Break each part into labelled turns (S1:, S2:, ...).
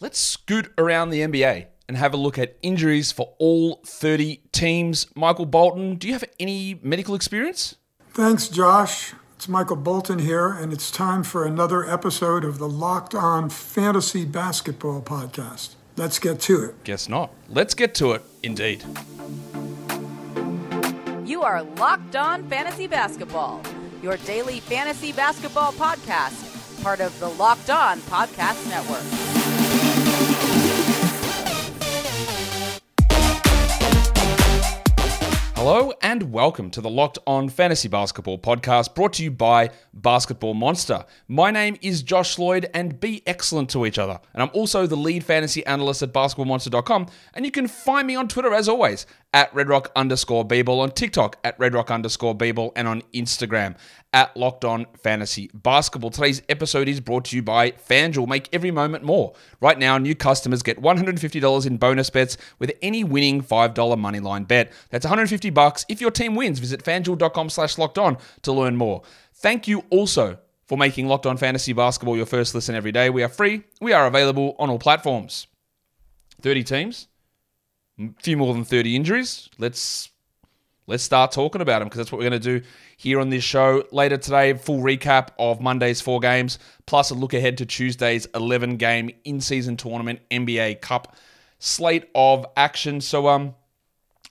S1: Let's scoot around the NBA and have a look at injuries for all 30 teams. Michael Bolton, do you have any medical experience?
S2: Thanks, Josh. It's Michael Bolton here, and it's time for another episode of the Locked On Fantasy Basketball Podcast. Let's get to it.
S1: Guess not. Let's get to it, indeed.
S3: You are Locked On Fantasy Basketball, your daily fantasy basketball podcast, part of the Locked On Podcast Network.
S1: Hello and welcome to the Locked On Fantasy Basketball podcast brought to you by Basketball Monster. My name is Josh Lloyd and be excellent to each other. And I'm also the lead fantasy analyst at basketballmonster.com. And you can find me on Twitter as always at redrock underscore bball, on TikTok at redrock underscore bball, and on Instagram at Locked On Fantasy Basketball. Today's episode is brought to you by FanDuel. Make every moment more. Right now, new customers get $150 in bonus bets with any winning $5 moneyline bet. That's 150 bucks if your team wins. Visit fanduel.com slash locked on to learn more. Thank you also for making Locked On Fantasy Basketball your first listen every day. We are free. We are available on all platforms. 30 teams, a few more than 30 injuries. Let's let's start talking about them because that's what we're going to do here on this show later today. Full recap of Monday's four games, plus a look ahead to Tuesday's 11 game in season tournament NBA Cup slate of action. So um,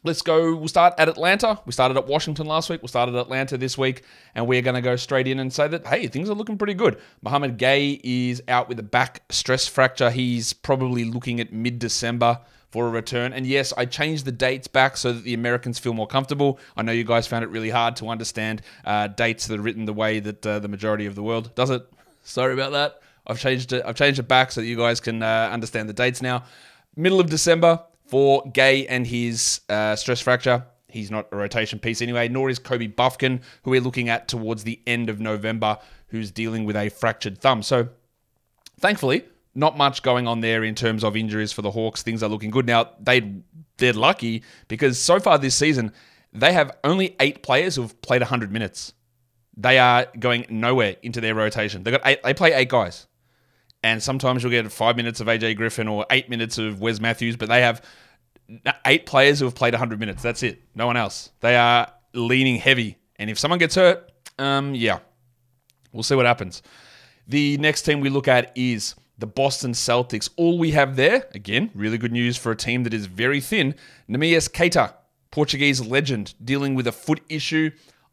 S1: let's go. We'll start at Atlanta. We started at Washington last week. We'll start at Atlanta this week, and we're going to go straight in and say that hey, things are looking pretty good. Mouhamed Gueye is out with a back stress fracture. He's probably looking at mid December for a return. And yes, I changed the dates back so that the Americans feel more comfortable. I know you guys found it really hard to understand uh, dates that are written the way that uh, the majority of the world does it. Sorry about that. I've changed it. I've changed it back so that you guys can uh, understand the dates now. Middle of December for Gueye and his uh, stress fracture. He's not a rotation piece anyway, nor is Kobe Bufkin, who we're looking at towards the end of November, who's dealing with a fractured thumb. So, thankfully, not much going on there in terms of injuries for the Hawks. Things are looking good now. They they're lucky because so far this season they have only eight players who've played 100 minutes. They are going nowhere into their rotation. They got eight, they play eight guys, and sometimes you'll get five minutes of AJ Griffin or eight minutes of Wes Matthews, but they have eight players who have played 100 minutes. That's it. No one else. They are leaning heavy, and if someone gets hurt, um, yeah, we'll see what happens. The next team we look at is the Boston Celtics. All we have there, again, really good news for a team that is very thin. Neemias Queta, Portuguese legend, dealing with a foot issue.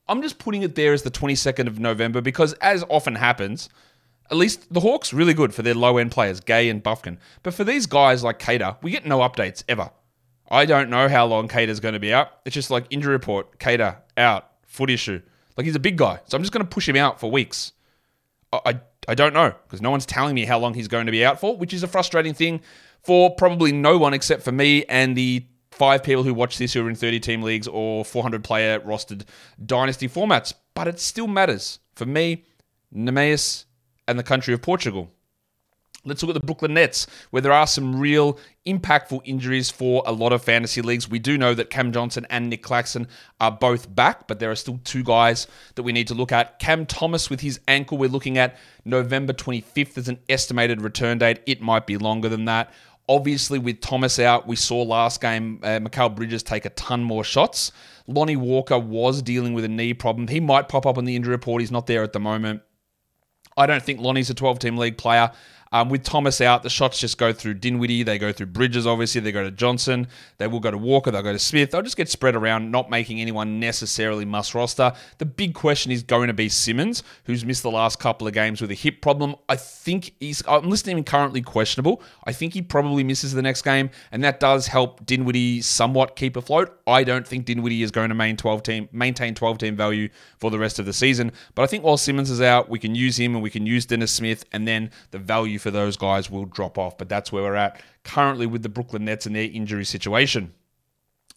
S1: I'm just putting it there as the 22nd of November because, as often happens, at least the Hawks really good for their low end players, Gueye and Bufkin. But for these guys like Queta, we get no updates ever. I don't know how long Queta's going to be out. It's just like injury report, Queta out, foot issue. Like he's a big guy, so I'm just going to push him out for weeks. I, I I don't know because no one's telling me how long he's going to be out for, which is a frustrating thing for probably no one except for me and the five people who watch this who are in 30 team leagues or 400 player rostered dynasty formats. But it still matters for me, Neemias, and the country of Portugal. Let's look at the Brooklyn Nets, where there are some real impactful injuries for a lot of fantasy leagues. We do know that Cam Johnson and Nick Claxton are both back, but there are still two guys that we need to look at. Cam Thomas with his ankle, we're looking at November 25th as an estimated return date. It might be longer than that. Obviously, with Thomas out, we saw last game uh, Mikal Bridges take a ton more shots. Lonnie Walker was dealing with a knee problem. He might pop up on the injury report. He's not there at the moment. I don't think Lonnie's a 12 team league player. Um, with Thomas out, the shots just go through Dinwiddie. They go through Bridges, obviously. They go to Johnson. They will go to Walker. They'll go to Smith. They'll just get spread around, not making anyone necessarily must roster. The big question is going to be Simmons, who's missed the last couple of games with a hip problem. I think he's, I'm listening him currently questionable. I think he probably misses the next game, and that does help Dinwiddie somewhat keep afloat. I don't think Dinwiddie is going to maintain 12 team, maintain 12 team value for the rest of the season. But I think while Simmons is out, we can use him and we can use Dennis Smith, and then the value for those guys will drop off. But that's where we're at currently with the Brooklyn Nets and their injury situation.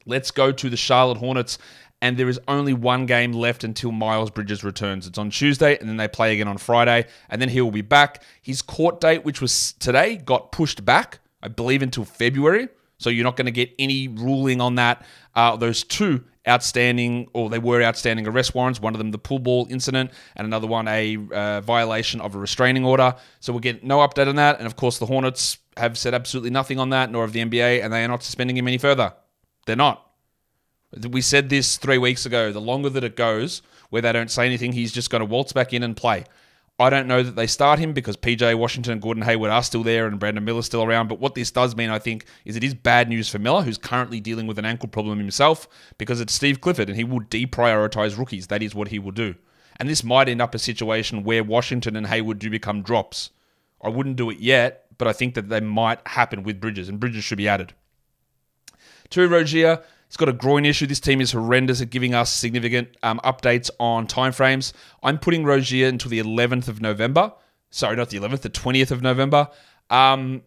S1: Let's go to the Charlotte Hornets. And there is only one game left until Miles Bridges returns. It's on Tuesday, and then they play again on Friday, and then he will be back. His court date, which was today, got pushed back, I believe, until February. So you're not going to get any ruling on that, uh, those two outstanding, or they were outstanding arrest warrants. One of them, the pool ball incident, and another one, a uh, violation of a restraining order. So we'll get no update on that. And of course, the Hornets have said absolutely nothing on that, nor of the NBA, and they are not suspending him any further. They're not. We said this three weeks ago. The longer that it goes, where they don't say anything, he's just going to waltz back in and play. I don't know that they start him because PJ Washington and Gordon Hayward are still there and Brandon Miller's still around. But what this does mean, I think, is it is bad news for Miller, who's currently dealing with an ankle problem himself, because it's Steve Clifford and he will deprioritize rookies. That is what he will do. And this might end up a situation where Washington and Hayward do become drops. I wouldn't do it yet, but I think that they might happen with Bridges, and Bridges should be added. To Rozier, He's got a groin issue. This team is horrendous at giving us significant um, updates on timeframes. I'm putting Rozier until the 11th of November. Sorry, not the 11th, the 20th of November. Um,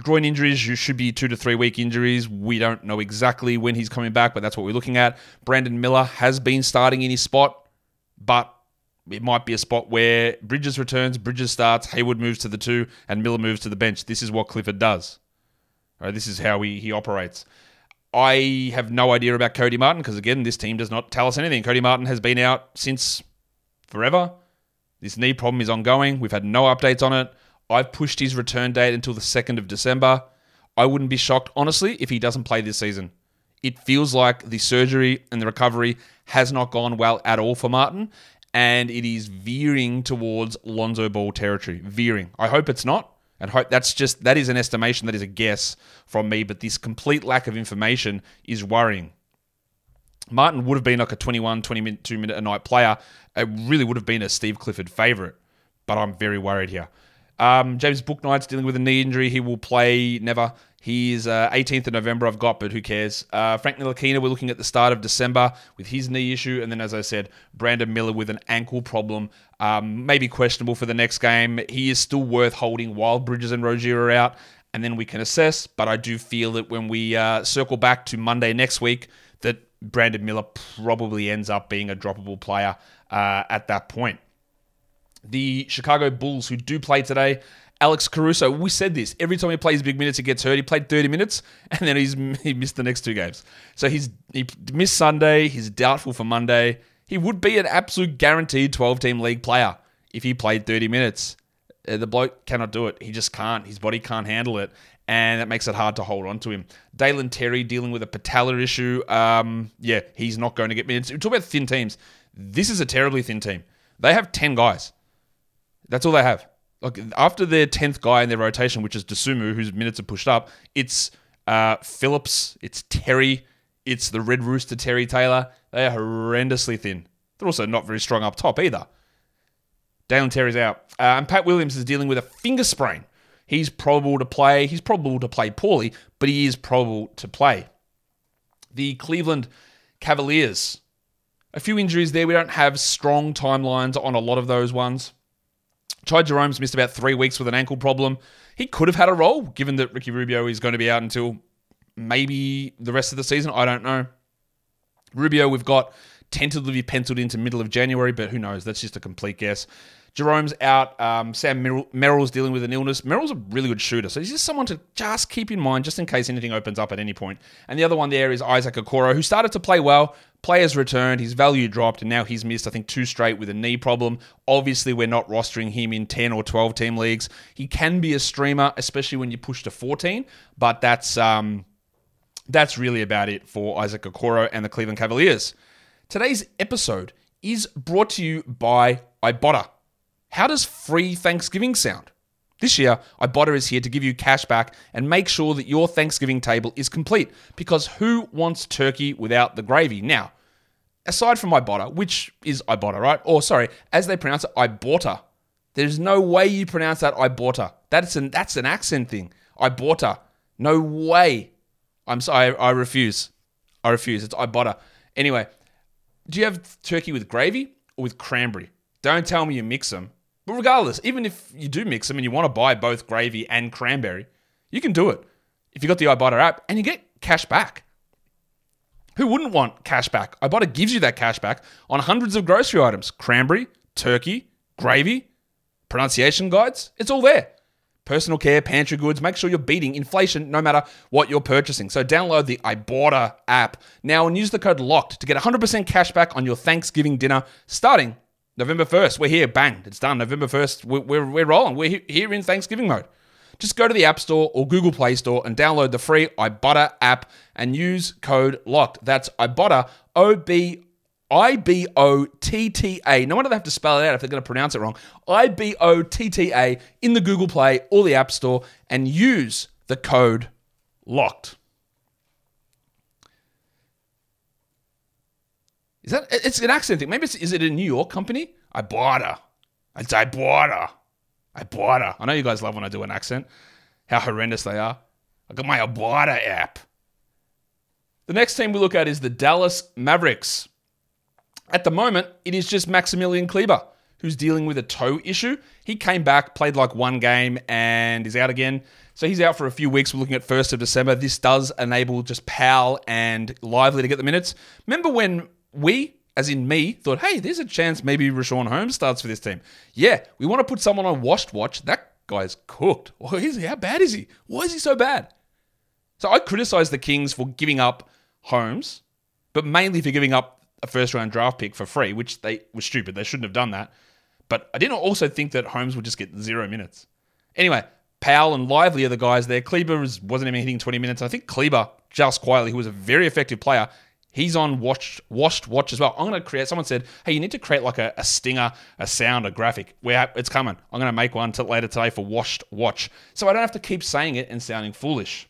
S1: groin injuries should be two to three week injuries. We don't know exactly when he's coming back, but that's what we're looking at. Brandon Miller has been starting in his spot, but it might be a spot where Bridges returns, Bridges starts, Hayward moves to the two, and Miller moves to the bench. This is what Clifford does. Right, this is how he, he operates. I have no idea about Cody Martin because, again, this team does not tell us anything. Cody Martin has been out since forever. This knee problem is ongoing. We've had no updates on it. I've pushed his return date until the 2nd of December. I wouldn't be shocked, honestly, if he doesn't play this season. It feels like the surgery and the recovery has not gone well at all for Martin, and it is veering towards Lonzo Ball territory. Veering. I hope it's not and hope that's just that is an estimation that is a guess from me but this complete lack of information is worrying martin would have been like a 21 22 minute a night player it really would have been a steve clifford favorite but i'm very worried here um, James Bouknight's dealing with a knee injury. He will play never. He's uh, 18th of November. I've got, but who cares? Uh, Frank Ntilikina, we're looking at the start of December with his knee issue, and then as I said, Brandon Miller with an ankle problem, um, maybe questionable for the next game. He is still worth holding while Bridges and Rozier are out, and then we can assess. But I do feel that when we uh, circle back to Monday next week, that Brandon Miller probably ends up being a droppable player uh, at that point the Chicago Bulls, who do play today. Alex Caruso, we said this every time he plays big minutes, he gets hurt. He played 30 minutes and then he's he missed the next two games. So he's he missed Sunday. He's doubtful for Monday. He would be an absolute guaranteed 12 team league player if he played 30 minutes. Uh, the bloke cannot do it. He just can't. His body can't handle it. And that makes it hard to hold on to him. Dalen Terry dealing with a patellar issue. Um, yeah, he's not going to get minutes. We talk about thin teams. This is a terribly thin team. They have 10 guys. That's all they have. Like after their tenth guy in their rotation, which is Dosunmu, whose minutes are pushed up, it's uh, Phillips, it's Terry, it's the Red Rooster Terry Taylor. They are horrendously thin. They're also not very strong up top either. Dalen Terry's out, uh, and Pat Williams is dealing with a finger sprain. He's probable to play. He's probable to play poorly, but he is probable to play. The Cleveland Cavaliers, a few injuries there. We don't have strong timelines on a lot of those ones. Ty Jerome's missed about three weeks with an ankle problem. He could have had a role, given that Ricky Rubio is going to be out until maybe the rest of the season. I don't know. Rubio, we've got tentatively penciled into middle of January, but who knows? That's just a complete guess. Jerome's out. Um, Sam Merrill's dealing with an illness. Merrill's a really good shooter, so he's just someone to just keep in mind, just in case anything opens up at any point. And the other one there is Isaac Okoro, who started to play well. Players returned, his value dropped, and now he's missed, I think, two straight with a knee problem. Obviously, we're not rostering him in 10 or 12 team leagues. He can be a streamer, especially when you push to 14, but that's um, that's really about it for Isaac Okoro and the Cleveland Cavaliers. Today's episode is brought to you by Ibotta. How does free Thanksgiving sound? This year, Ibotta is here to give you cash back and make sure that your Thanksgiving table is complete because who wants turkey without the gravy? Now, aside from Ibotta, which is Ibotta, right? Or sorry, as they pronounce it, Ibotta. There's no way you pronounce that Ibotta. That's an that's an accent thing. Ibotta. No way. I'm sorry, I, I refuse. I refuse. It's Ibotta. Anyway, do you have turkey with gravy or with cranberry? Don't tell me you mix them but regardless, even if you do mix them and you want to buy both gravy and cranberry, you can do it if you got the Ibotta app and you get cash back. Who wouldn't want cash back? Ibotta gives you that cash back on hundreds of grocery items cranberry, turkey, gravy, pronunciation guides. It's all there. Personal care, pantry goods. Make sure you're beating inflation no matter what you're purchasing. So download the Ibotta app now and use the code LOCKED to get 100% cash back on your Thanksgiving dinner starting November 1st. We're here. Bang. It's done. November 1st. We're, we're, we're rolling. We're here in Thanksgiving mode. Just go to the App Store or Google Play Store and download the free Ibotta app and use code LOCKED. That's Ibotta, O B I B O T T A. No wonder they have to spell it out if they're going to pronounce it wrong. I B O T T A in the Google Play or the App Store and use the code LOCKED. Is that it's an accent thing? Maybe it's is it a New York company? Ibotta. It's Ibotta. Ibotta. I bought her. I know you guys love when I do an accent. How horrendous they are. I got my Ibotta app. The next team we look at is the Dallas Mavericks. At the moment, it is just Maximilian Kleber who's dealing with a toe issue. He came back, played like one game, and is out again. So he's out for a few weeks. We're looking at 1st of December. This does enable just Powell and Lively to get the minutes. Remember when we, as in me, thought, hey, there's a chance maybe Richaun Holmes starts for this team. Yeah, we want to put someone on washed watch. That guy's cooked. Well, he? How bad is he? Why is he so bad? So I criticize the Kings for giving up Holmes, but mainly for giving up a first round draft pick for free, which they were stupid. They shouldn't have done that. But I didn't also think that Holmes would just get zero minutes. Anyway, Powell and Lively are the guys there. Kleber was, wasn't even hitting 20 minutes. I think Kleber, just quietly, who was a very effective player, he's on watched, washed watch as well. I'm going to create, someone said, hey, you need to create like a, a stinger, a sound, a graphic. Where it's coming. I'm going to make one later today for washed watch. So I don't have to keep saying it and sounding foolish.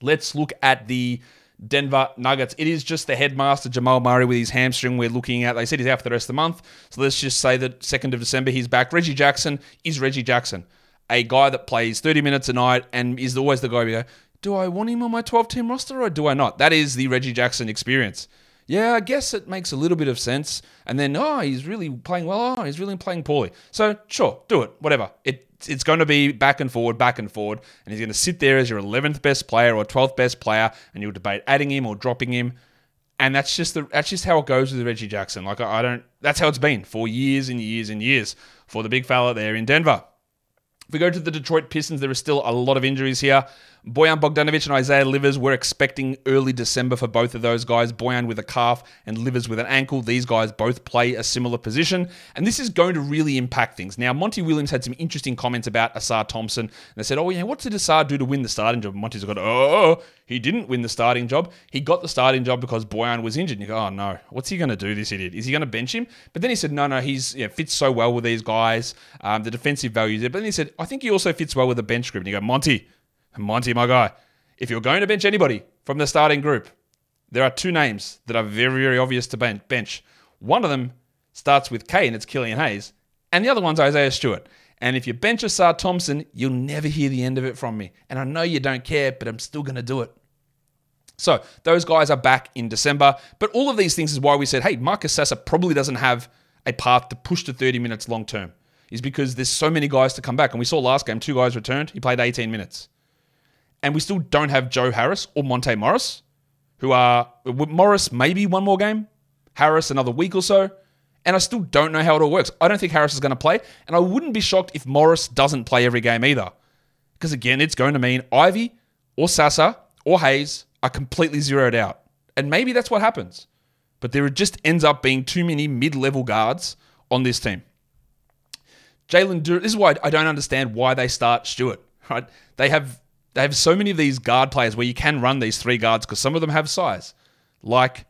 S1: Let's look at the Denver Nuggets. It is just the headmaster, Jamal Murray, with his hamstring we're looking at. They said he's out for the rest of the month. So let's just say that 2nd of December he's back. Reggie Jackson is Reggie Jackson, a guy that plays 30 minutes a night and is always the guy we go, do I want him on my 12 team roster or do I not? That is the Reggie Jackson experience. Yeah, I guess it makes a little bit of sense. And then, oh, he's really playing well. Oh, he's really playing poorly. So, sure, do it. Whatever. It it's going to be back and forward, back and forward, and he's going to sit there as your 11th best player or 12th best player, and you'll debate adding him or dropping him. And that's just the that's just how it goes with Reggie Jackson. Like I, don't that's how it's been for years and years and years for the big fella there in Denver. If we go to the Detroit Pistons, there are still a lot of injuries here. Bojan Bogdanovic and Isaiah Livers, we're expecting early December for both of those guys. Bojan with a calf and Livers with an ankle. These guys both play a similar position, and this is going to really impact things. Now, Monty Williams had some interesting comments about Ausar Thompson, and they said, Oh, yeah, what did Ausar do to win the starting job? Monty's got, Oh, he didn't win the starting job. He got the starting job because Bojan was injured. And you go, Oh, no, what's he going to do, this idiot? Is he going to bench him? But then he said, No, no, he's know, fits so well with these guys. Um, the defensive value there. But then he said, I think he also fits well with the bench group. And you go, Monty, Monty, my guy, if you're going to bench anybody from the starting group, there are two names that are very, very obvious to bench. One of them starts with K and it's Killian Hayes, and the other one's Isaiah Stewart. And if you bench Ausar Thompson, you'll never hear the end of it from me. And I know you don't care, but I'm still going to do it. So those guys are back in December. But all of these things is why we said, hey, Marcus Sasser probably doesn't have a path to push to 30 minutes long term, is because there's so many guys to come back. And we saw last game, two guys returned. He played 18 minutes and we still don't have Joe Harris or Monte Morris, who are Morris maybe one more game, Harris another week or so, and I still don't know how it all works. I don't think Harris is going to play, and I wouldn't be shocked if Morris doesn't play every game either, because again, it's going to mean Ivy or Sasser or Hayes are completely zeroed out, and maybe that's what happens. But there just ends up being too many mid-level guards on this team. Jalen this is why I don't understand why they start Stewart. Right? They have they have so many of these guard players where you can run these three guards because some of them have size, like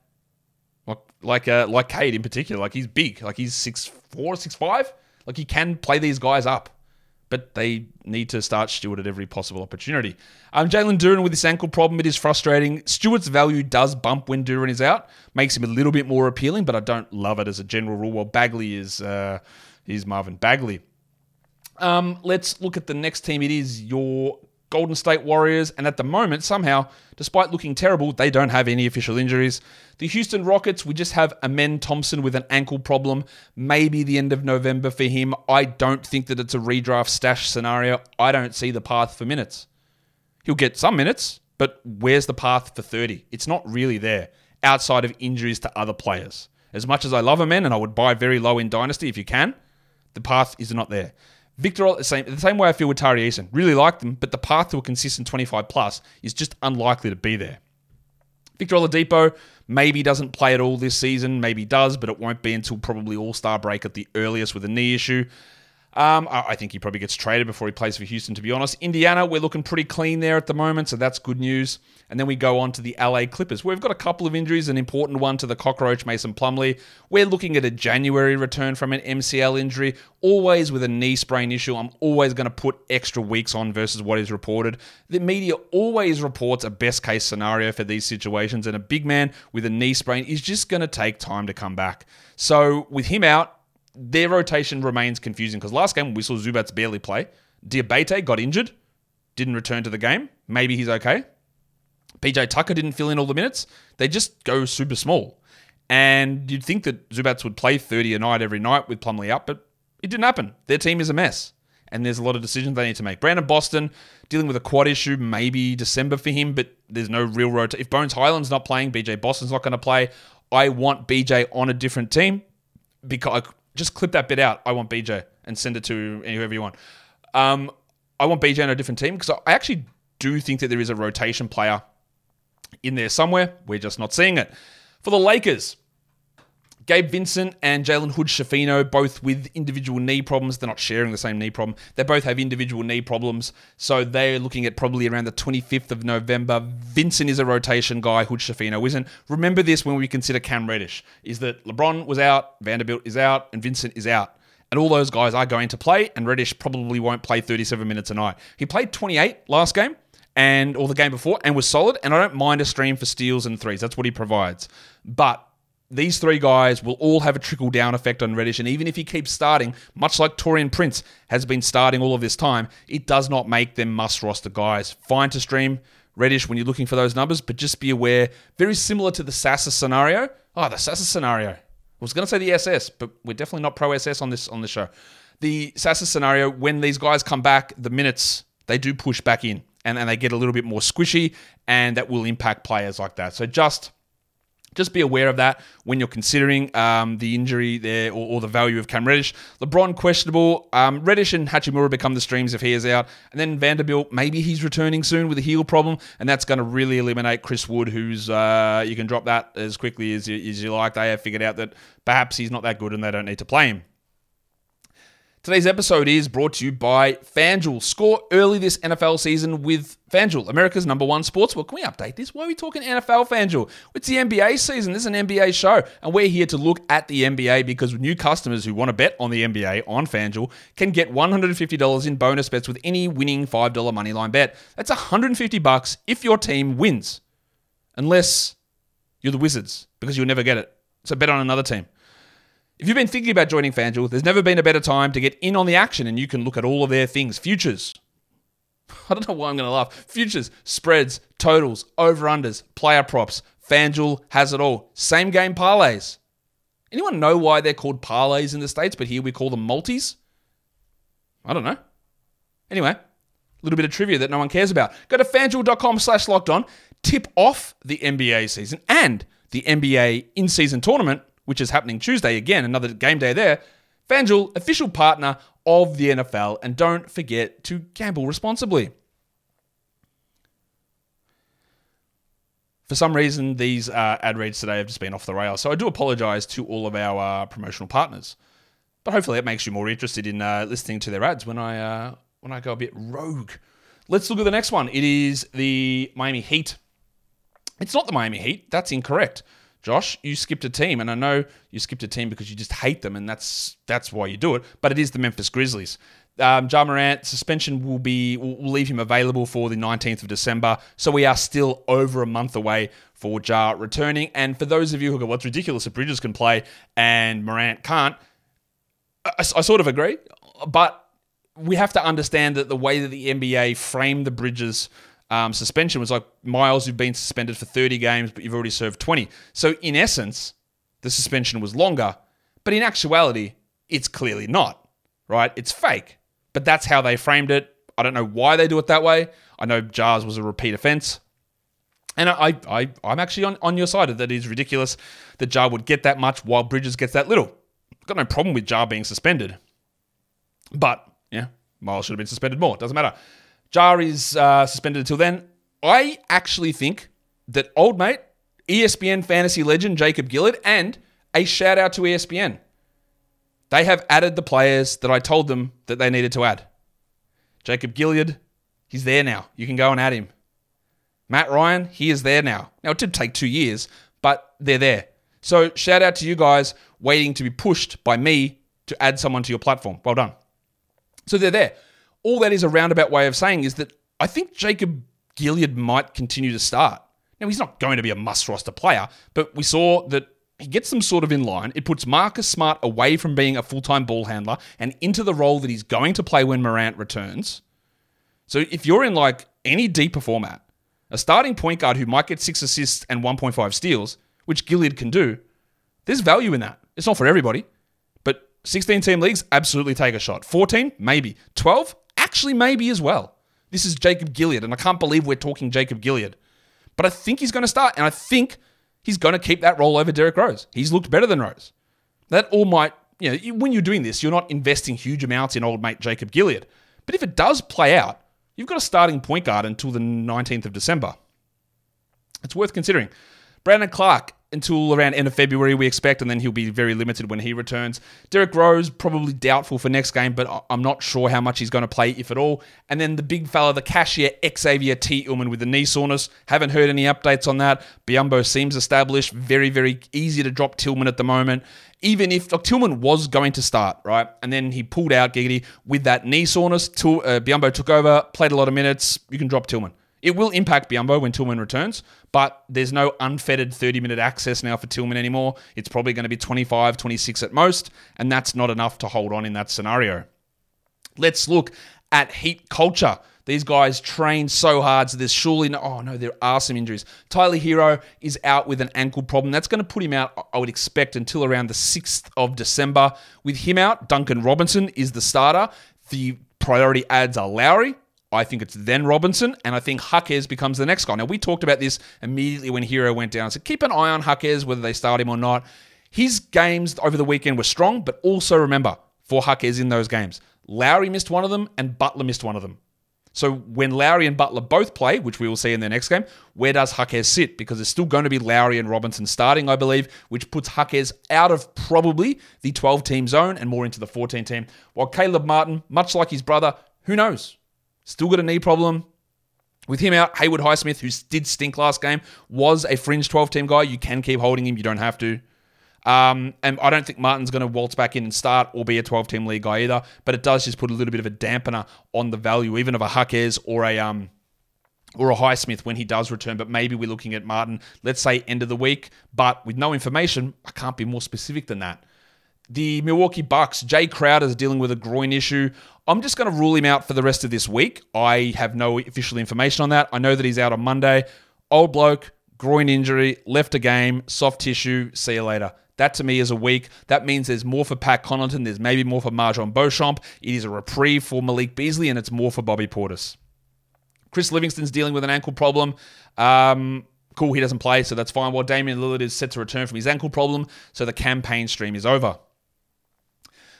S1: like like uh, like Cade in particular. Like he's big, like he's six four, six five. Like he can play these guys up, but they need to start Stewart at every possible opportunity. Um, Jalen Duren with this ankle problem, it is frustrating. Stewart's value does bump when Duren is out, makes him a little bit more appealing, but I don't love it as a general rule. Well, Bagley is uh, is Marvin Bagley. Um, let's look at the next team. It is your Golden State Warriors, and at the moment, somehow, despite looking terrible, they don't have any official injuries. The Houston Rockets, we just have Amen Thompson with an ankle problem. Maybe the end of November for him. I don't think that it's a redraft stash scenario. I don't see the path for minutes. He'll get some minutes, but where's the path for 30? It's not really there outside of injuries to other players. As much as I love Amen and I would buy very low in Dynasty if you can, the path is not there. Victor, same, the same way I feel with Tari Eason. Really like them, but the path to a consistent 25 plus is just unlikely to be there. Victor Oladipo maybe doesn't play at all this season, maybe does, but it won't be until probably All Star break at the earliest with a knee issue. Um, I think he probably gets traded before he plays for Houston, to be honest. Indiana, we're looking pretty clean there at the moment, so that's good news. And then we go on to the LA Clippers. We've got a couple of injuries, an important one to the cockroach, Mason Plumlee. We're looking at a January return from an MCL injury, always with a knee sprain issue. I'm always going to put extra weeks on versus what is reported. The media always reports a best case scenario for these situations, and a big man with a knee sprain is just going to take time to come back. So with him out, their rotation remains confusing because last game we saw Zubac barely play. Diabate got injured, didn't return to the game. Maybe he's okay. PJ Tucker didn't fill in all the minutes. They just go super small. And you'd think that Zubac would play 30 a night every night with Plumlee up, but it didn't happen. Their team is a mess. And there's a lot of decisions they need to make. Brandon Boston dealing with a quad issue, maybe December for him, but there's no real rotation. If Bones Hyland's not playing, BJ Boston's not going to play. I want BJ on a different team because just clip that bit out. I want BJ and send it to whoever you want. Um, I want BJ on a different team because I actually do think that there is a rotation player in there somewhere. We're just not seeing it. For the Lakers, Gabe Vincent and Jalen Hood Schifino, both with individual knee problems. They're not sharing the same knee problem. They both have individual knee problems. So they're looking at probably around the 25th of November. Vincent is a rotation guy. Hood Schifino isn't. Remember this when we consider Cam Reddish, is that LeBron was out, Vanderbilt is out, and Vincent is out. And all those guys are going to play, and Reddish probably won't play 37 minutes a night. He played 28 last game and or the game before and was solid. And I don't mind a stream for steals and threes. That's what he provides. But these three guys will all have a trickle down effect on Reddish. And even if he keeps starting, much like Taurean Prince has been starting all of this time, it does not make them must roster guys. Fine to stream Reddish when you're looking for those numbers, but just be aware, very similar to the Sasa scenario. Oh, the Sasa scenario. I was going to say the SS, but we're definitely not pro SS on this on the show. The Sasa scenario, when these guys come back, the minutes they do push back in and, and they get a little bit more squishy, and that will impact players like that. So just just be aware of that when you're considering um, the injury there or, or, the value of Cam Reddish. LeBron questionable. Um, Reddish and Hachimura become the streams if he is out. And then Vanderbilt, maybe he's returning soon with a heel problem, and that's going to really eliminate Chris Wood, who's uh, you can drop that as quickly as you, as you like. They have figured out that perhaps he's not that good and they don't need to play him. Today's episode is brought to you by FanDuel. Score early this NFL season with FanDuel, America's number one sportsbook. Can we update this? Why are we talking NFL FanDuel? It's the NBA season. This is an NBA show, and we're here to look at the NBA because new customers who want to bet on the NBA on FanDuel can get $150 in bonus bets with any winning $5 moneyline bet. That's 150 bucks if your team wins, unless you're the Wizards because you'll never get it. So bet on another team. If you've been thinking about joining FanDuel, there's never been a better time to get in on the action and you can look at all of their things futures. I don't know why I'm going to laugh. Futures, spreads, totals, over unders, player props. FanDuel has it all. Same game parlays. Anyone know why they're called parlays in the States, but here we call them multis? I don't know. Anyway, a little bit of trivia that no one cares about. Go to fanduel.com slash locked on, tip off the NBA season and the NBA in season tournament which is happening Tuesday again, another game day there. FanDuel, official partner of the NFL, and don't forget to gamble responsibly. For some reason, these uh, ad reads today have just been off the rails, so I do apologize to all of our uh, promotional partners. But hopefully, it makes you more interested in uh, listening to their ads when I uh, when I go a bit rogue. Let's look at the next one. It is the Miami Heat. It's not the Miami Heat. That's incorrect. Josh, you skipped a team, and I know you skipped a team because you just hate them, and that's that's why you do it. But it is the Memphis Grizzlies. Um, Ja Morant suspension will be will leave him available for the 19th of December, so we are still over a month away for Ja returning. And for those of you who go, "What's ridiculous if Bridges can play and Morant can't," I, I sort of agree, but we have to understand that the way that the NBA framed the Bridges um, suspension was like Miles, you've been suspended for 30 games, but you've already served 20. So in essence, the suspension was longer, but in actuality, it's clearly not, right? It's fake. But that's how they framed it. I don't know why they do it that way. I know Ja's was a repeat offense. And I, I, I'm actually on, on your side of that it is ridiculous that Ja would get that much while Bridges gets that little. I've got no problem with Ja being suspended. But, yeah, Miles should have been suspended more. Doesn't matter. Ja is uh, suspended until then. I actually think that old mate, ESPN fantasy legend Jacob Gilyard, and a shout out to ESPN. They have added the players that I told them that they needed to add. Jacob Gilyard, he's there now. You can go and add him. Matt Ryan, he is there now. Now, it did take two years, but they're there. So, shout out to you guys waiting to be pushed by me to add someone to your platform. Well done. So, they're there. All that is a roundabout way of saying is that I think Jacob Gilyard might continue to start. Now, he's not going to be a must roster player, but we saw that he gets them sort of in line. It puts Marcus Smart away from being a full time ball handler and into the role that he's going to play when Morant returns. So if you're in like any deeper format, a starting point guard who might get six assists and 1.5 steals, which Gilyard can do, there's value in that. It's not for everybody, but 16 team leagues, absolutely take a shot. 14, maybe. 12, actually, maybe as well. This is Jacob Gilyard, and I can't believe we're talking Jacob Gilyard. But I think he's going to start, and I think he's going to keep that role over Derrick Rose. He's looked better than Rose. That all might, you know, when you're doing this, you're not investing huge amounts in old mate Jacob Gilyard. But if it does play out, you've got a starting point guard until the 19th of December. It's worth considering. Brandon Clarke, until around end of February, we expect, and then he'll be very limited when he returns. Derrick Rose, probably doubtful for next game, but I'm not sure how much he's going to play, if at all. And then the big fella, the cashier, Xavier Tillman with the knee soreness. Haven't heard any updates on that. Biyombo seems established. Very, very easy to drop Tillman at the moment. Even if like, Tillman was going to start, right? And then he pulled out Giggity with that knee soreness. Till, uh, Biyombo took over, played a lot of minutes. You can drop Tillman. It will impact Biyombo when Tillman returns, but there's no unfettered 30 minute access now for Tillman anymore. It's probably going to be 25, 26 at most, and that's not enough to hold on in that scenario. Let's look at heat culture. These guys train so hard, so there's surely no. Oh no, there are some injuries. Tyler Herro is out with an ankle problem. That's going to put him out, I would expect, until around the 6th of December. With him out, Duncan Robinson is the starter. The priority ads are Lowry, I think it's then Robinson, and I think Jaquez becomes the next guy. Now, we talked about this immediately when Herro went down. So keep an eye on Jaquez, whether they start him or not. His games over the weekend were strong, but also remember, for Jaquez in those games, Lowry missed one of them and Butler missed one of them. So when Lowry and Butler both play, which we will see in their next game, where does Jaquez sit? Because it's still going to be Lowry and Robinson starting, I believe, which puts Jaquez out of probably the 12 team zone and more into the 14 team. While Caleb Martin, much like his brother, who knows? Still got a knee problem. With him out, Haywood Highsmith, who did stink last game, was a fringe 12 team guy. You can keep holding him, you don't have to. Um, and I don't think Martin's going to waltz back in and start or be a 12 team league guy either, but it does just put a little bit of a dampener on the value, even of a Jaquez or a. Um, or a Highsmith when he does return, but maybe we're looking at Martin, let's say end of the week. But with no information, I can't be more specific than that. The Milwaukee Bucks, Jae Crowder is dealing with a groin issue. I'm just going to rule him out for the rest of this week. I have no official information on that. I know that he's out on Monday. Old bloke, groin injury, left a game, soft tissue, see you later. That to me is a week. That means there's more for Pat Connaughton. There's maybe more for MarJon Beauchamp. It is a reprieve for Malik Beasley, and it's more for Bobby Portis. Chris Livingston's dealing with an ankle problem. Um, cool, he doesn't play, so that's fine. While Damian Lillard is set to return from his ankle problem, so the Cam Payne stream is over.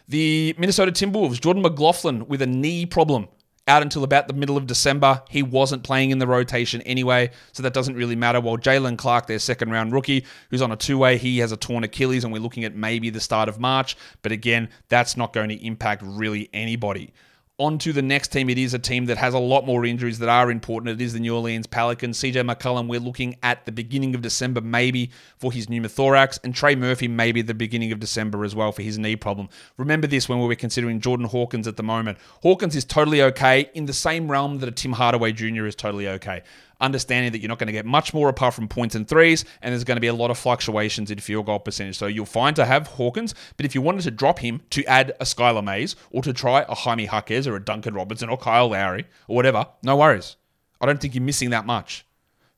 S1: The Minnesota Timberwolves, Jordan McLaughlin with a knee problem out until about the middle of December. He wasn't playing in the rotation anyway, so that doesn't really matter. While Jaylen Clark, their second round rookie, who's on a two way, he has a torn Achilles, and we're looking at maybe the start of March. But again, that's not going to impact really anybody on to the next team. It is a team that has a lot more injuries that are important. It is the New Orleans Pelicans. CJ McCollum, we're looking at the beginning of December, maybe for his pneumothorax, and Trey Murphy, maybe the beginning of December as well for his knee problem. Remember this when we were considering Jordan Hawkins at the moment. Hawkins is totally okay in the same realm that a Tim Hardaway Jr. is totally okay understanding that you're not going to get much more apart from points and threes, and there's going to be a lot of fluctuations in field goal percentage. So you'll find to have Hawkins, but if you wanted to drop him to add a Skylar Mays or to try a Jaime Jaquez or a Duncan Robinson or Kyle Lowry or whatever, no worries. I don't think you're missing that much.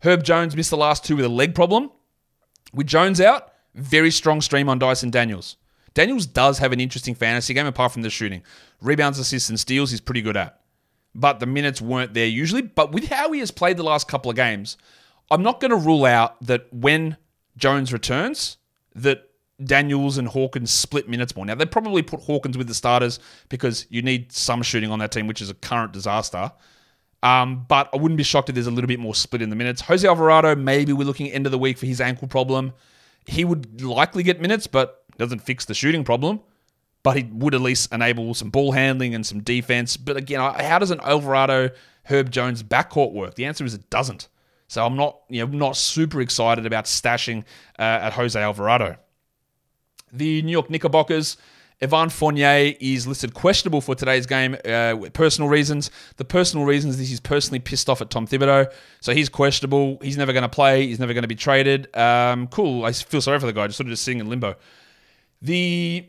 S1: Herb Jones missed the last two with a leg problem. With Jones out, very strong stream on Dyson Daniels. Daniels does have an interesting fantasy game apart from the shooting. Rebounds, assists, and steals he's pretty good at but the minutes weren't there usually. But with how he has played the last couple of games, I'm not going to rule out that when Jones returns, that Daniels and Hawkins split minutes more. Now, they probably put Hawkins with the starters because you need some shooting on that team, which is a current disaster. Um, but I wouldn't be shocked if there's a little bit more split in the minutes. Jose Alvarado, maybe we're looking end of the week for his ankle problem. He would likely get minutes, but doesn't fix the shooting problem. But he would at least enable some ball handling and some defense. But again, how does an Alvarado Herb Jones backcourt work? The answer is it doesn't. So I'm not, you know, not super excited about stashing uh, at Jose Alvarado. The New York Knickerbockers, Evan Fournier is listed questionable for today's game, uh, personal reasons. The personal reasons is he's personally pissed off at Tom Thibodeau, so he's questionable. He's never going to play. He's never going to be traded. Um, cool. I feel sorry for the guy. Just sort of just sitting in limbo. The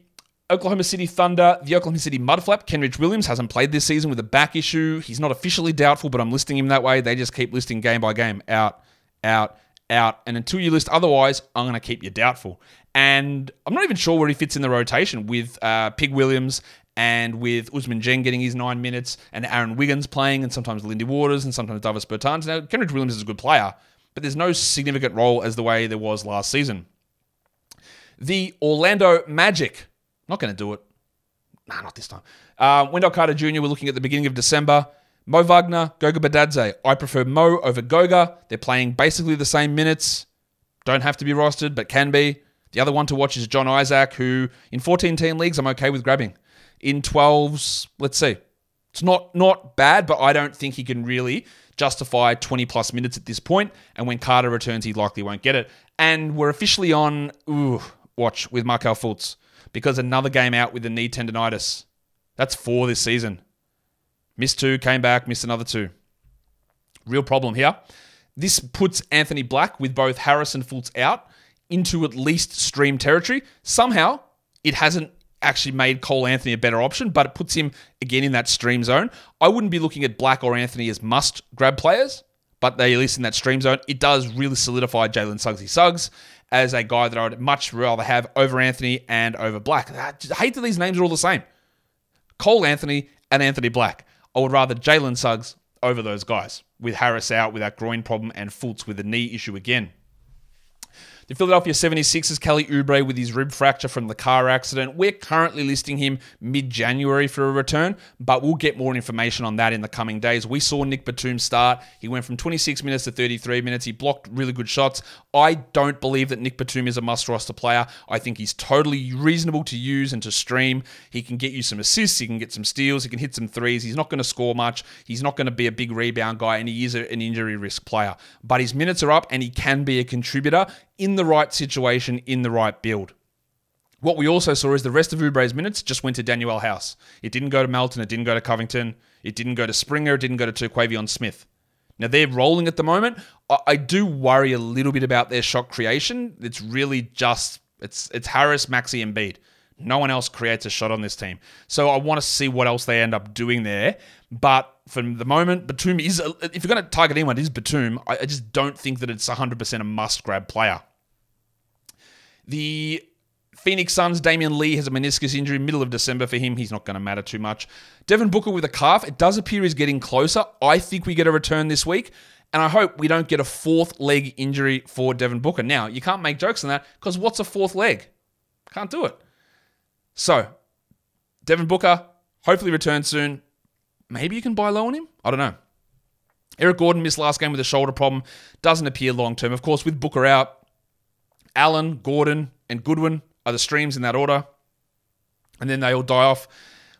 S1: Oklahoma City Thunder, the Oklahoma City Mudflap, Kenrich Williams hasn't played this season with a back issue. He's not officially doubtful, but I'm listing him that way. They just keep listing game by game out, out, out. And until you list otherwise, I'm going to keep you doubtful. And I'm not even sure where he fits in the rotation with uh, Pig Williams and with Ousmane Dieng getting his nine minutes and Aaron Wiggins playing and sometimes Lindy Waters and sometimes Davis Bertans. Now, Kenrich Williams is a good player, but there's no significant role as the way there was last season. The Orlando Magic not going to do it. Nah, not this time. Uh, Wendell Carter Jr., we're looking at the beginning of December. Mo Wagner, Goga Bitadze. I prefer Mo over Goga. They're playing basically the same minutes. Don't have to be rostered, but can be. The other one to watch is John Isaac, who in 14 team leagues I'm okay with grabbing. In 12s, let's see. It's not not bad, but I don't think he can really justify 20 plus minutes at this point. And when Carter returns, he likely won't get it. And we're officially on ooh, watch with Markelle Fultz because another game out with a knee tendonitis. That's four this season. Missed two, came back, missed another two. Real problem here. This puts Anthony Black with both Harris and Fultz out into at least stream territory. Somehow, it hasn't actually made Cole Anthony a better option, but it puts him again in that stream zone. I wouldn't be looking at Black or Anthony as must grab players, but they at least in that stream zone. It does really solidify Jalen Suggsy Suggs as a guy that I would much rather have over Anthony and over Black. I hate that these names are all the same. Cole Anthony and Anthony Black. I would rather Jalen Suggs over those guys, with Harris out with that groin problem and Fultz with a knee issue again. The Philadelphia 76ers, Kelly Oubre with his rib fracture from the car accident. We're currently listing him mid January for a return, but we'll get more information on that in the coming days. We saw Nick Batum start. He went from 26 minutes to 33 minutes. He blocked really good shots. I don't believe that Nick Batum is a must roster player. I think he's totally reasonable to use and to stream. He can get you some assists, he can get some steals, he can hit some threes. He's not going to score much. He's not going to be a big rebound guy, and he is an injury risk player. But his minutes are up, and he can be a contributor in the right situation, in the right build. What we also saw is the rest of Oubre's minutes just went to Danuel House. It didn't go to Melton, it didn't go to Covington, it didn't go to Springer, it didn't go to Terquavion Smith. Now they're rolling at the moment. I, do worry a little bit about their shot creation. It's really just it's it's Harris, Maxey, and Bede. No one else creates a shot on this team. So I want to see what else they end up doing there. But for the moment, Batum is, if you're going to target anyone, it is Batum. I, just don't think that it's 100% a must grab player. The Phoenix Suns, Damion Lee has a meniscus injury, middle of December for him. He's not going to matter too much. Devin Booker with a calf. It does appear he's getting closer. I think we get a return this week. And I hope we don't get a fourth leg injury for Devin Booker. Now, you can't make jokes on that because what's a fourth leg? Can't do it. So, Devin Booker, hopefully return soon. Maybe you can buy low on him. I don't know. Eric Gordon missed last game with a shoulder problem. Doesn't appear long term. Of course, with Booker out, Allen, Gordon, and Goodwin are the streams in that order. And then they all die off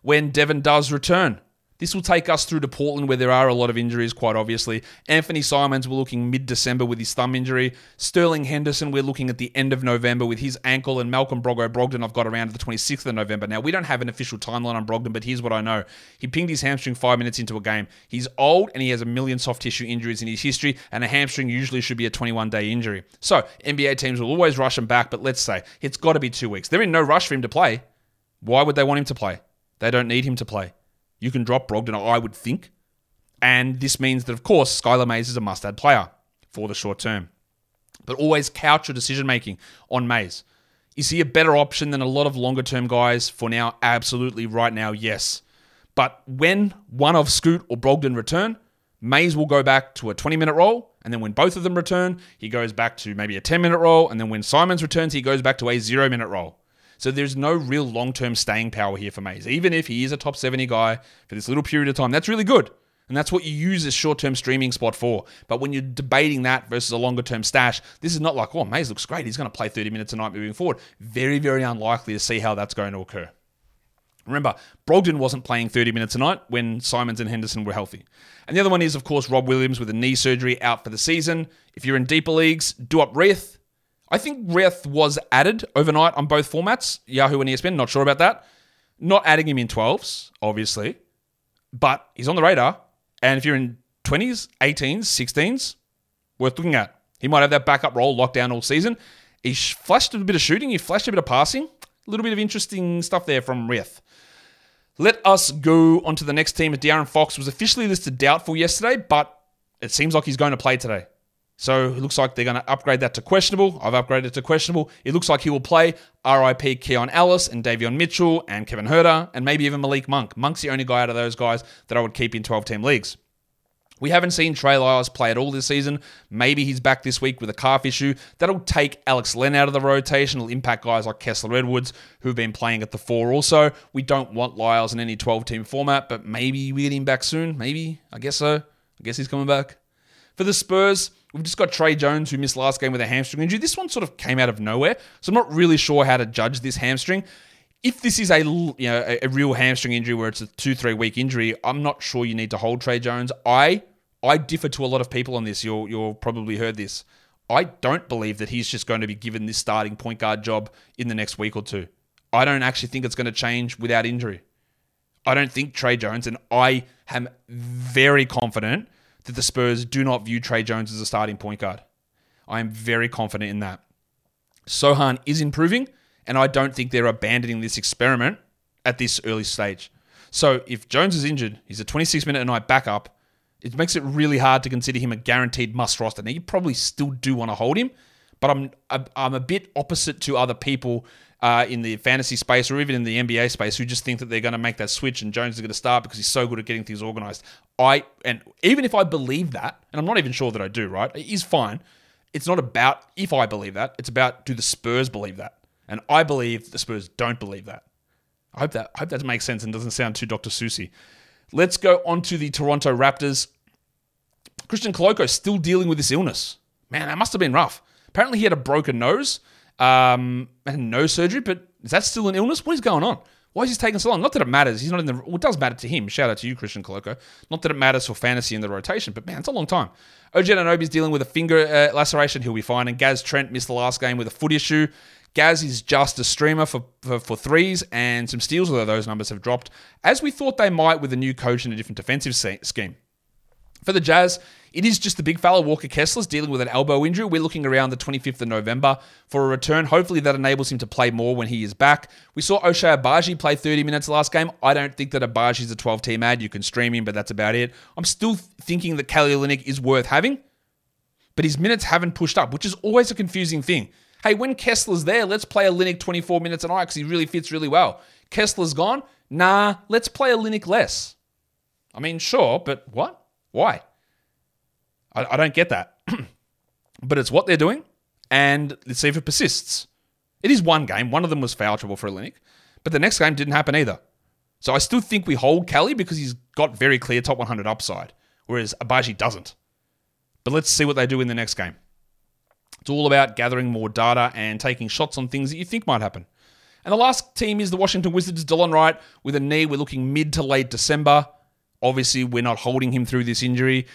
S1: when Devin does return. This will take us through to Portland, where there are a lot of injuries, quite obviously. Anthony Simons, we're looking mid December with his thumb injury. Sterling Henderson, we're looking at the end of November with his ankle. And Malcolm Broggo Brogdon, I've got around the 26th of November. Now, we don't have an official timeline on Brogdon, but here's what I know. He pinged his hamstring five minutes into a game. He's old and he has a million soft tissue injuries in his history, and a hamstring usually should be a 21 day injury. So, NBA teams will always rush him back, but let's say it's got to be two weeks. They're in no rush for him to play. Why would they want him to play? They don't need him to play. You can drop Brogdon, I would think. And this means that, of course, Skylar Mays is a must add player for the short term. But always couch your decision making on Mays. Is he a better option than a lot of longer term guys for now? Absolutely, right now, yes. But when one of Scoot or Brogdon return, Mays will go back to a 20 minute role. And then when both of them return, he goes back to maybe a 10 minute role. And then when Simons returns, he goes back to a zero minute role. So there's no real long term staying power here for Mays. Even if he is a top 70 guy for this little period of time, that's really good. And that's what you use this short term streaming spot for. But when you're debating that versus a longer term stash, this is not like, oh, Mays looks great. He's going to play 30 minutes a night moving forward. Very, very unlikely to see how that's going to occur. Remember, Brogdon wasn't playing 30 minutes a night when Simons and Henderson were healthy. And the other one is, of course, Rob Williams with a knee surgery out for the season. If you're in deeper leagues, Duop Reath. I think Reath was added overnight on both formats, Yahoo and ESPN. Not sure about that. Not adding him in 12s, obviously, but he's on the radar. And if you're in 20s, 18s, 16s, worth looking at. He might have that backup role locked down all season. He flashed a bit of shooting, he flashed a bit of passing. A little bit of interesting stuff there from Reath. Let us go on to the next team. De'Aaron Fox was officially listed doubtful yesterday, but it seems like he's going to play today. So it looks like they're going to upgrade that to questionable. I've upgraded it to questionable. It looks like he will play RIP Keon Ellis and Davion Mitchell and Kevin Huerter and maybe even Malik Monk. Monk's the only guy out of those guys that I would keep in 12 team leagues. We haven't seen Trey Lyles play at all this season. Maybe he's back this week with a calf issue. That'll take Alex Len out of the rotation. It'll impact guys like Kessler Edwards, who've been playing at the four also. We don't want Lyles in any 12 team format, but maybe we get him back soon. Maybe. I guess so. I guess he's coming back. For the Spurs, we've just got Tre Jones, who missed last game with a hamstring injury. This one sort of came out of nowhere, so I'm not really sure how to judge this hamstring if this is a you know a, real hamstring injury where it's a two three week injury, I'm not sure you need to hold Tre Jones. I I differ to a lot of people on this. You'll you'll probably heard this. I don't believe that he's just going to be given this starting point guard job in the next week or two. I don't actually think it's going to change without injury. I don't think Tre Jones, and I am very confident that the Spurs do not view Tre Jones as a starting point guard. I am very confident in that. Sochan is improving, and I don't think they're abandoning this experiment at this early stage. So if Jones is injured, he's a 26 minute a night backup it makes it really hard to consider him a guaranteed must roster. Now you probably still do want to hold him, but I'm I'm a bit opposite to other people uh, in the fantasy space or even in the NBA space who just think that they're going to make that switch and Jones is going to start because he's so good at getting things organized. I and even if I believe that, and I'm not even sure that I do, right? It is fine. It's not about if I believe that. It's about do the Spurs believe that, and I believe the Spurs don't believe that. I hope that I hope that makes sense and doesn't sound too Dr. Susie. Let's go on to the Toronto Raptors. Christian Koloko still dealing with this illness. Man, that must have been rough. Apparently, he had a broken nose um, and no surgery, but is that still an illness? What is going on? Why is he taking so long? Not that it matters. He's not in the. Well, it does matter to him. Shout out to you, Christian Koloko. Not that it matters for fantasy in the rotation, but man, it's a long time. OG Anunoby's dealing with a finger uh, laceration. He'll be fine. And Gaz Trent missed the last game with a foot issue. Gaz is just a streamer for, for, for, threes and some steals, although those numbers have dropped, as we thought they might with a new coach and a different defensive scheme. For the Jazz, it is just the big fella Walker Kessler's dealing with an elbow injury. We're looking around the 25th of November for a return. Hopefully that enables him to play more when he is back. We saw Ochai Agbaji play 30 minutes last game. I don't think that Agbaji is a 12 team ad. You can stream him, but that's about it. I'm still thinking that Kelly Olynyk is worth having, but his minutes haven't pushed up, which is always a confusing thing. Hey, when Kessler's there, let's play a Olynyk 24 minutes a night because he really fits really well. Kessler's gone. Nah, let's play a Olynyk less. I mean, sure, but what? Why? I, I don't get that. but it's what they're doing, and let's see if it persists. It is one game. One of them was foul trouble for Olynyk, but the next game didn't happen either. So I still think we hold Kelly because he's got very clear top 100 upside, whereas Agbaji doesn't. But let's see what they do in the next game. It's all about gathering more data and taking shots on things that you think might happen. And the last team is the Washington Wizards. Delon Wright with a knee. We're looking mid to late December. Obviously, we're not holding him through this injury.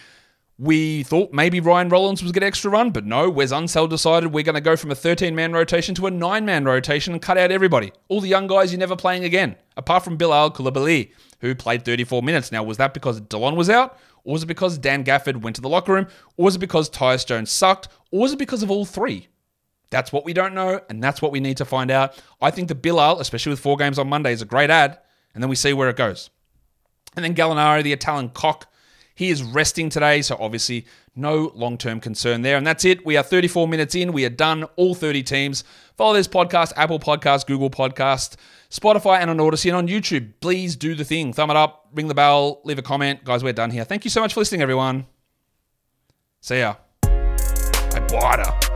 S1: We thought maybe Ryan Rollins was get extra run, but no, Wes Unseld decided we're going to go from a 13 man rotation to a 9 man rotation and cut out everybody. All the young guys you're never playing again, apart from Bilal Coulibaly, who played 34 minutes. Now, was that because Delon was out? Or was it because Dan Gafford went to the locker room? Or was it because Tyus Jones sucked? Or was it because of all three? That's what we don't know, and that's what we need to find out. I think the Bilal, especially with four games on Monday, is a great ad, and then we see where it goes. And then Gallinari, the Italian cock, He is resting today, so obviously no long term concern there. And that's it. We are 34 minutes in. We are done, all 30 teams. Follow this podcast, Apple Podcast, Google Podcast, Spotify, and on Audacy and on YouTube. Please do the thing. Thumb it up, ring the bell, leave a comment. Guys, we're done here. Thank you so much for listening, everyone. See ya. Hey, water.